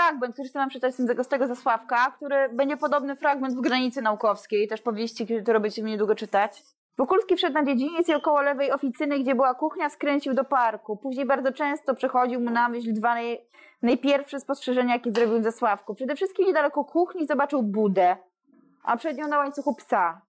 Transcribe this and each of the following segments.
fragment, który chcę wam przeczytać z tego, Zasławka, który będzie podobny fragment w granicy naukowskiej, też powieści, które będziecie niedługo czytać. Wokulski wszedł na dziedziniec i około lewej oficyny, gdzie była kuchnia, skręcił do parku. Później bardzo często przychodził mu na myśl dwa naj, najpierwsze spostrzeżenia, jakie zrobił Zasławku. Przede wszystkim niedaleko kuchni zobaczył budę, a przed nią na łańcuchu psa,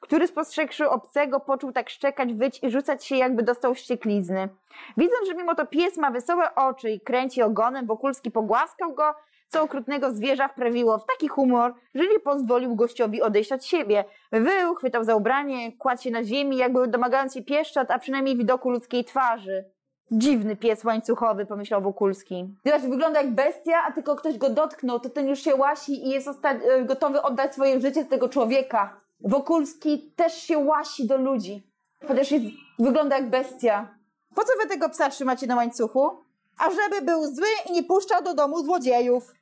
który spostrzegłszy obcego, poczuł tak szczekać, wyć i rzucać się, jakby dostał wścieklizny. Widząc, że mimo to pies ma wesołe oczy i kręci ogonem, Wokulski pogłaskał go, co okrutnego zwierza wprawiło w taki humor, że nie pozwolił gościowi odejść od siebie. Wył, chwytał za ubranie, kładł się na ziemi, jakby domagając się pieszczot, a przynajmniej widoku ludzkiej twarzy. Dziwny pies łańcuchowy, pomyślał Wokulski. Zobacz, wygląda jak bestia, a tylko ktoś go dotknął, to ten już się łasi i jest e, gotowy oddać swoje życie z tego człowieka. Wokulski też się łasi do ludzi, chociaż jest, wygląda jak bestia. Po co wy tego psa trzymacie na łańcuchu? A żeby był zły i nie puszczał do domu złodziejów,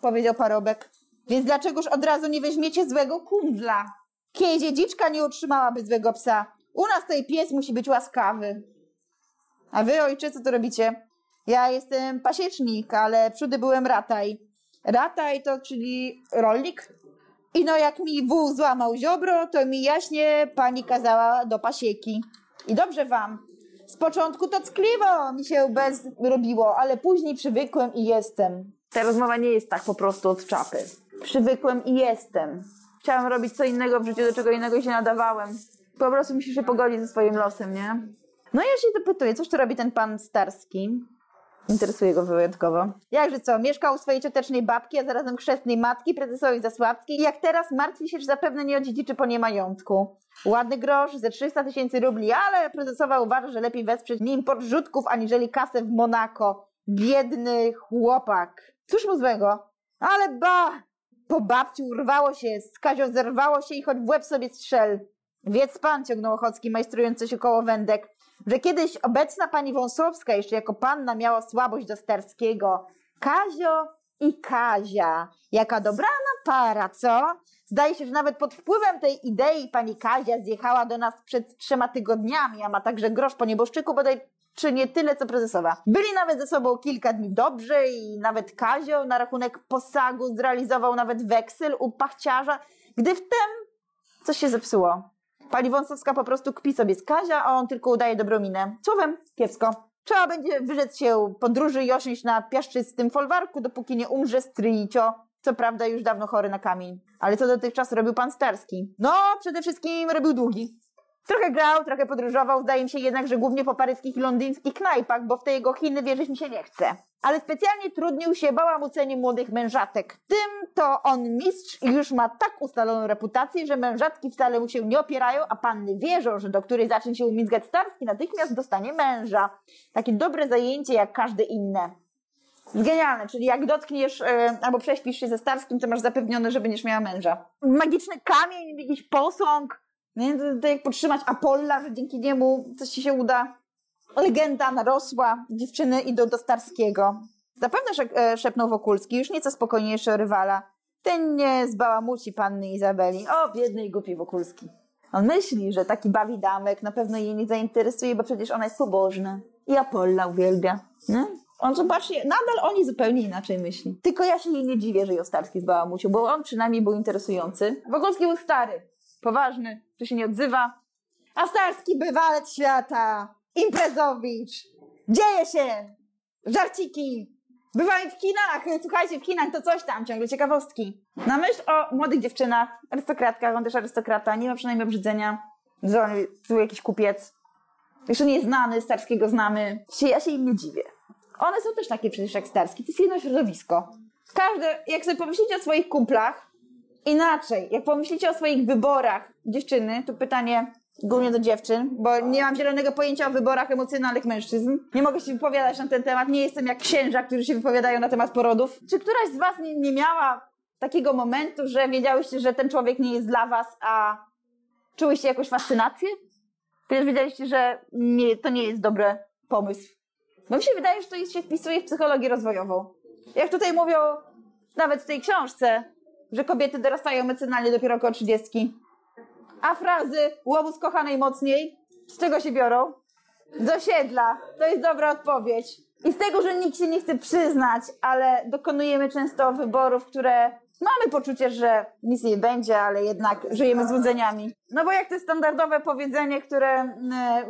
powiedział parobek. Więc dlaczegoż od razu nie weźmiecie złego kundla? Kieździedziczka nie utrzymałaby złego psa. U nas tej pies musi być łaskawy. A wy, ojcze, co tu robicie? Ja jestem pasiecznik, ale przódy byłem rataj. Rataj to czyli rolnik? I no jak mi wół złamał ziobro, to mi jaśnie pani kazała do pasieki. I dobrze wam. Z początku to ckliwo mi się bez robiło, ale później przywykłem i jestem. Ta rozmowa nie jest tak po prostu od czapy. Przywykłem i jestem. Chciałem robić co innego w życiu, do czego innego się nadawałem. Po prostu musisz się pogodzić ze swoim losem, nie? No i ja się dopytuję, cóż tu robi ten pan Starski? Interesuje go wyjątkowo. Jakże co, mieszkał u swojej ciotecznej babki, a zarazem chrzestnej matki, prezesowej Zasławskiej jak teraz martwi się, że zapewne nie odziedziczy po nie majątku. Ładny grosz ze 300 tysięcy rubli, ale prezesowa uważa, że lepiej wesprzeć nim import rzutków, aniżeli kasę w Monako. Biedny chłopak. Cóż mu złego? Ale ba! Po babci urwało się, z Kazią zerwało się i choć w łeb sobie strzel. Wiedz pan, ciągnął Ochocki, majstrujący się koło wędek, że kiedyś obecna pani Wąsowska jeszcze jako panna miała słabość do Starskiego. Kazio i Kazia. Jaka dobrana para, co? Zdaje się, że nawet pod wpływem tej idei pani Kazia zjechała do nas przed trzema tygodniami, a ma także grosz po nieboszczyku, bodaj czy nie tyle, co prezesowa. Byli nawet ze sobą kilka dni dobrze i nawet Kazio na rachunek posagu zrealizował nawet weksel u pachciarza, gdy wtem coś się zepsuło. Pani Wąsowska po prostu kpi sobie z Kazia, a on tylko udaje dobrą minę. Słowem, kiepsko. Trzeba będzie wyrzec się podróży i osiąść na piaszczystym folwarku, dopóki nie umrze stryjcio. Co prawda już dawno chory na kamień. Ale co dotychczas robił pan Starski? No, przede wszystkim robił długi. Trochę grał, trochę podróżował, zdaje mi się jednak, że głównie po paryskich i londyńskich knajpach, bo w te jego Chiny wierzyć mi się nie chce. Ale specjalnie trudnił się bałamucenie młodych mężatek. Tym to on mistrz i już ma tak ustaloną reputację, że mężatki wcale mu się nie opierają, a panny wierzą, że do której zacznie się umizgać Starski, natychmiast dostanie męża. Takie dobre zajęcie jak każde inne. Genialne, czyli jak dotkniesz yy, albo prześpisz się ze Starskim, to masz zapewnione, że będziesz miała męża. Magiczny kamień, jakiś posąg, nie? To, to jak podtrzymać Apolla, że dzięki niemu coś ci się uda. Legenda narosła, dziewczyny idą do Starskiego. Zapewne e, szepnął Wokulski, już nieco spokojniejszy rywala. Ten nie zbałamuci panny Izabeli. O, biedny i głupi Wokulski. On myśli, że taki bawi damek na pewno jej nie zainteresuje, bo przecież ona jest pobożna. I Apolla uwielbia. Nie? On zobaczcie, nadal oni zupełnie inaczej myśli. Tylko ja się jej nie dziwię, że ją Starski zbałamucił, bo on przynajmniej był interesujący. Wokulski był stary, poważny, że się nie odzywa. A Starski bywalec świata, imprezowicz, dzieje się, żarciki, bywają w kinach, słuchajcie, w kinach to coś tam, ciągle ciekawostki. Na myśl o młodych dziewczynach, arystokratkach, on też arystokrata, nie ma przynajmniej obrzydzenia, tu jakiś kupiec. Jeszcze nie znany, Starskiego znamy. Ja się im nie dziwię. One są też takie przecież jak Starski, to jest jedno środowisko. Każde, jak sobie pomyślicie o swoich kumplach, Inaczej, jak pomyślicie o swoich wyborach dziewczyny, to pytanie głównie do dziewczyn, bo nie mam zielonego pojęcia o wyborach emocjonalnych mężczyzn. Nie mogę się wypowiadać na ten temat, nie jestem jak księża, którzy się wypowiadają na temat porodów. Czy któraś z was nie, nie miała takiego momentu, że wiedziałyście, że ten człowiek nie jest dla was, a czułyście jakąś fascynację? Przecież wiedzieliście, że nie, to nie jest dobry pomysł. Bo mi się wydaje, że to się wpisuje w psychologię rozwojową. Jak tutaj mówią, nawet w tej książce, że kobiety dorastają emocjonalnie dopiero około trzydziestki. A frazy łobuz kochanej mocniej, z czego się biorą? Z osiedla. To jest dobra odpowiedź. I z tego, że nikt się nie chce przyznać, ale dokonujemy często wyborów, które mamy poczucie, że nic nie będzie, ale jednak żyjemy złudzeniami. No bo jak to standardowe powiedzenie, które e,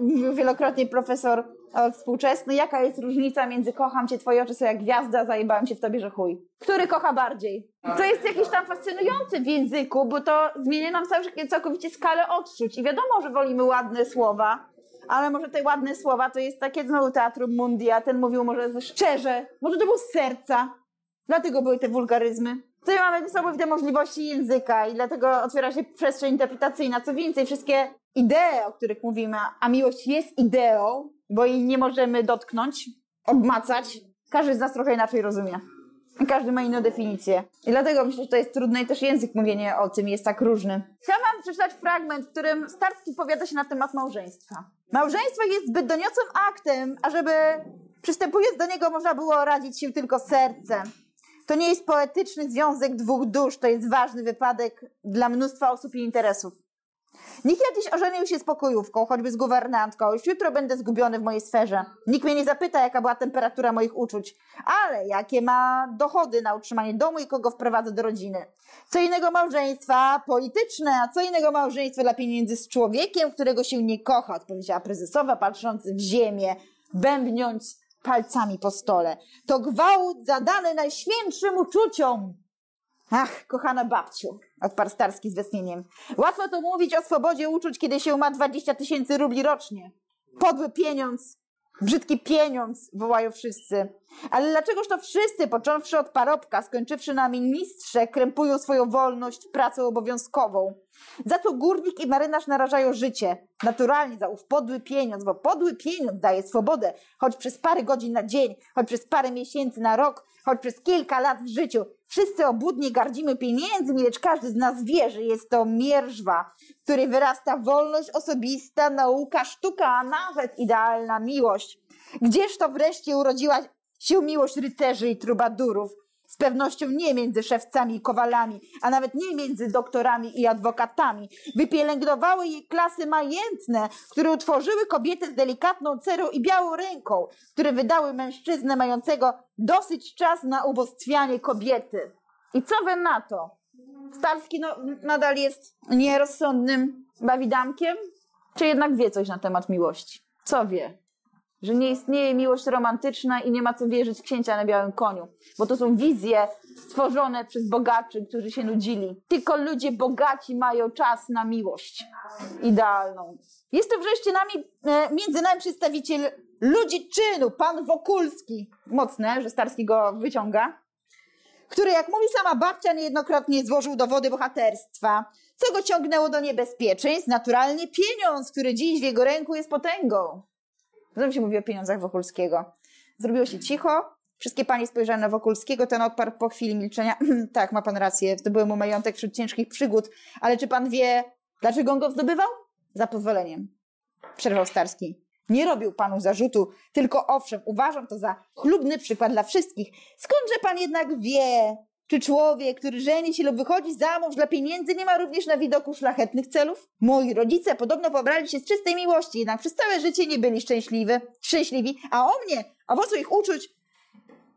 mówił wielokrotnie profesor współczesny, jaka jest różnica między kocham cię, twoje oczy są jak gwiazda, zajebałem się w tobie, że chuj. Który kocha bardziej? To jest jakieś tam fascynujące w języku, bo to zmienia nam całkowicie skalę odczuć. I wiadomo, że wolimy ładne słowa, ale może te ładne słowa to jest takie znowu Teatrum Mundi, a ten mówił może szczerze, może to było z serca. Dlatego były te wulgaryzmy. Tutaj mamy niesamowite możliwości języka i dlatego otwiera się przestrzeń interpretacyjna. Co więcej, wszystkie idee, o których mówimy, a miłość jest ideą, bo jej nie możemy dotknąć, obmacać, każdy z nas trochę inaczej rozumie. Każdy ma inną definicję. I dlatego myślę, że to jest trudne i też język mówienia o tym jest tak różny. Chciałam przeczytać fragment, w którym Starski powiada się na temat małżeństwa. Małżeństwo jest zbyt doniosłym aktem, ażeby przystępując do niego można było radzić się tylko sercem. To nie jest poetyczny związek dwóch dusz, to jest ważny wypadek dla mnóstwa osób i interesów. Nikt kiedyś ożenił się z pokojówką, choćby z guwernantką. Już jutro będę zgubiony w mojej sferze. Nikt mnie nie zapyta, jaka była temperatura moich uczuć, ale jakie ma dochody na utrzymanie domu i kogo wprowadza do rodziny. Co innego małżeństwa polityczne, a co innego małżeństwa dla pieniędzy z człowiekiem, którego się nie kocha, odpowiedziała prezesowa, patrząc w ziemię, bębniąc palcami po stole. To gwałt zadany najświętszym uczuciom. Ach, kochana babciu, odparł Starski z westchnieniem. Łatwo to mówić o swobodzie uczuć, kiedy się ma 20 tysięcy rubli rocznie. Podły pieniądz, brzydki pieniądz, wołają wszyscy. Ale dlaczegoż to wszyscy, począwszy od parobka, skończywszy na ministrze, krępują swoją wolność pracą obowiązkową? Za to górnik i marynarz narażają życie. Naturalnie za ów podły pieniądz, bo podły pieniądz daje swobodę, choć przez parę godzin na dzień, choć przez parę miesięcy na rok, choć przez kilka lat w życiu. Wszyscy obudnie gardzimy pieniędzmi, lecz każdy z nas wie, że jest to mierzwa, z której wyrasta wolność osobista, nauka, sztuka, a nawet idealna miłość. Gdzież to wreszcie urodziła się miłość rycerzy i trubadurów? Z pewnością nie między szewcami i kowalami, a nawet nie między doktorami i adwokatami. Wypielęgnowały jej klasy majętne, które utworzyły kobietę z delikatną cerą i białą ręką, które wydały mężczyznę mającego dosyć czas na ubóstwianie kobiety. I co wy na to? Starski no, nadal jest nierozsądnym bawidamkiem? Czy jednak wie coś na temat miłości? Co wie? Że nie istnieje miłość romantyczna i nie ma co wierzyć księcia na białym koniu, bo to są wizje stworzone przez bogaczy, którzy się nudzili. Tylko ludzie bogaci mają czas na miłość idealną. Jest to wreszcie nami, e, między nami przedstawiciel ludzi czynu, pan Wokulski. Mocne, że Starski go wyciąga. Który, jak mówi sama babcia, niejednokrotnie złożył dowody bohaterstwa, co go ciągnęło do niebezpieczeństw. Naturalnie pieniądz, który dziś w jego ręku jest potęgą. Znowu się mówi o pieniądzach Wokulskiego. Zrobiło się cicho. Wszystkie panie spojrzały na Wokulskiego, ten odparł po chwili milczenia. tak, ma pan rację, to mu majątek wśród ciężkich przygód, ale czy pan wie, dlaczego on go zdobywał? Za pozwoleniem. Przerwał Starski. Nie robił panu zarzutu, tylko owszem, uważam to za chlubny przykład dla wszystkich. Skądże pan jednak wie, czy człowiek, który żeni się lub wychodzi za mąż dla pieniędzy, nie ma również na widoku szlachetnych celów? Moi rodzice podobno pobrali się z czystej miłości, jednak przez całe życie nie byli szczęśliwi, szczęśliwi, a o mnie, owocu ich uczuć,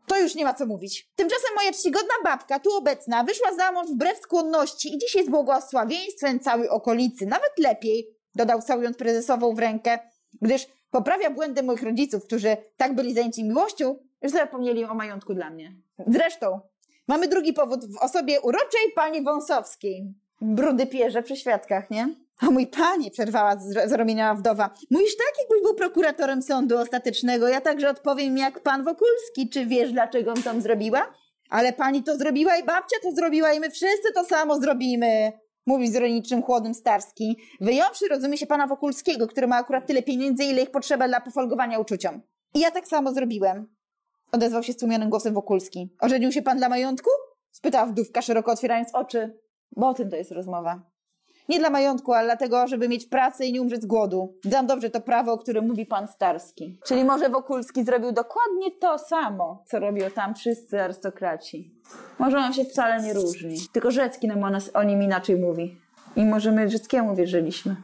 to już nie ma co mówić. Tymczasem moja czcigodna babka, tu obecna, wyszła za mąż wbrew skłonności i dziś jest błogosławieństwem całej okolicy. Nawet lepiej, dodał całując prezesową w rękę, gdyż poprawia błędy moich rodziców, którzy tak byli zajęci miłością, że zapomnieli o majątku dla mnie. Zresztą, Mamy drugi powód w osobie uroczej pani Wąsowskiej. Brudy pierze przy świadkach, nie? A mój panie, przerwała zrozumiała wdowa, mówisz tak, jakbyś był prokuratorem sądu ostatecznego. Ja także odpowiem jak pan Wokulski. Czy wiesz, dlaczego on tam zrobiła? Ale pani to zrobiła i babcia to zrobiła i my wszyscy to samo zrobimy. Mówi z ironicznym chłodnym Starski. Wyjąwszy, rozumie się pana Wokulskiego, który ma akurat tyle pieniędzy, ile ich potrzeba dla pofolgowania uczuciom. I ja tak samo zrobiłem. Odezwał się stłumionym głosem Wokulski. Ożenił się pan dla majątku? Spytała wdówka, szeroko otwierając oczy. Bo o tym to jest rozmowa. Nie dla majątku, ale dlatego, żeby mieć pracę i nie umrzeć z głodu. Znam dobrze to prawo, o którym mówi pan Starski. Czyli może Wokulski zrobił dokładnie to samo, co robią tam wszyscy arystokraci. Może on się wcale nie różni. Tylko Rzecki nam o, nas, o nim inaczej mówi. I może my Rzeckiemu wierzyliśmy.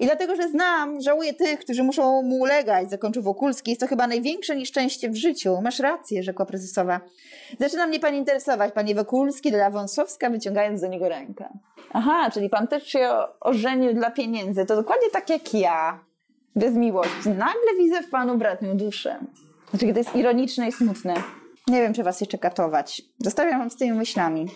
I dlatego, że znam, żałuję tych, którzy muszą mu ulegać, zakończył Wokulski. Jest to chyba największe nieszczęście w życiu. Masz rację, rzekła prezesowa. Zaczyna mnie pan interesować, panie Wokulski, dodała Wąsowska, wyciągając do niego rękę. Aha, czyli pan też się ożenił dla pieniędzy. To dokładnie tak jak ja. Bez miłości. Nagle widzę w panu bratnią duszę. Znaczy, to jest ironiczne i smutne. Nie wiem, czy was jeszcze katować. Zostawiam wam z tymi myślami.